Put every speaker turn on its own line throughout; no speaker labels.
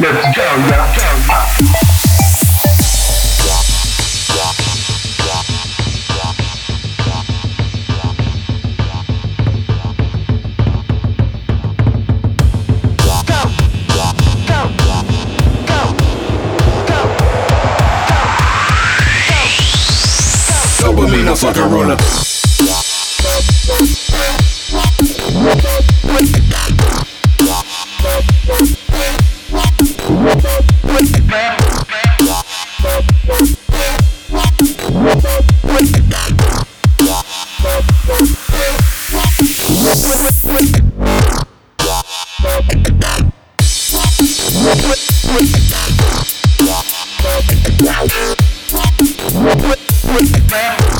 Let's go, yeah. Double me the fucking ruler. Keep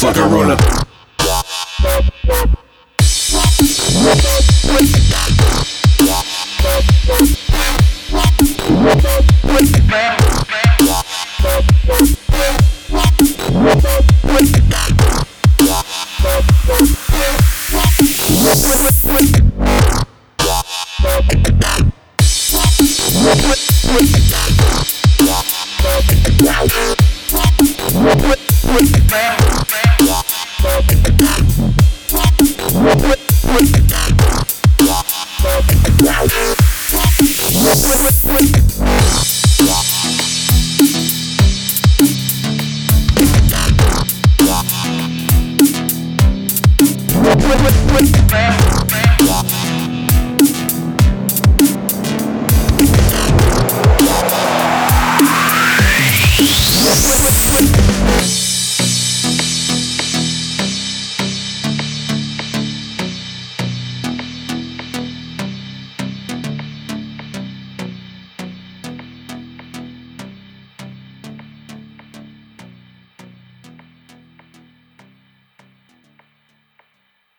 motherfucker ruler.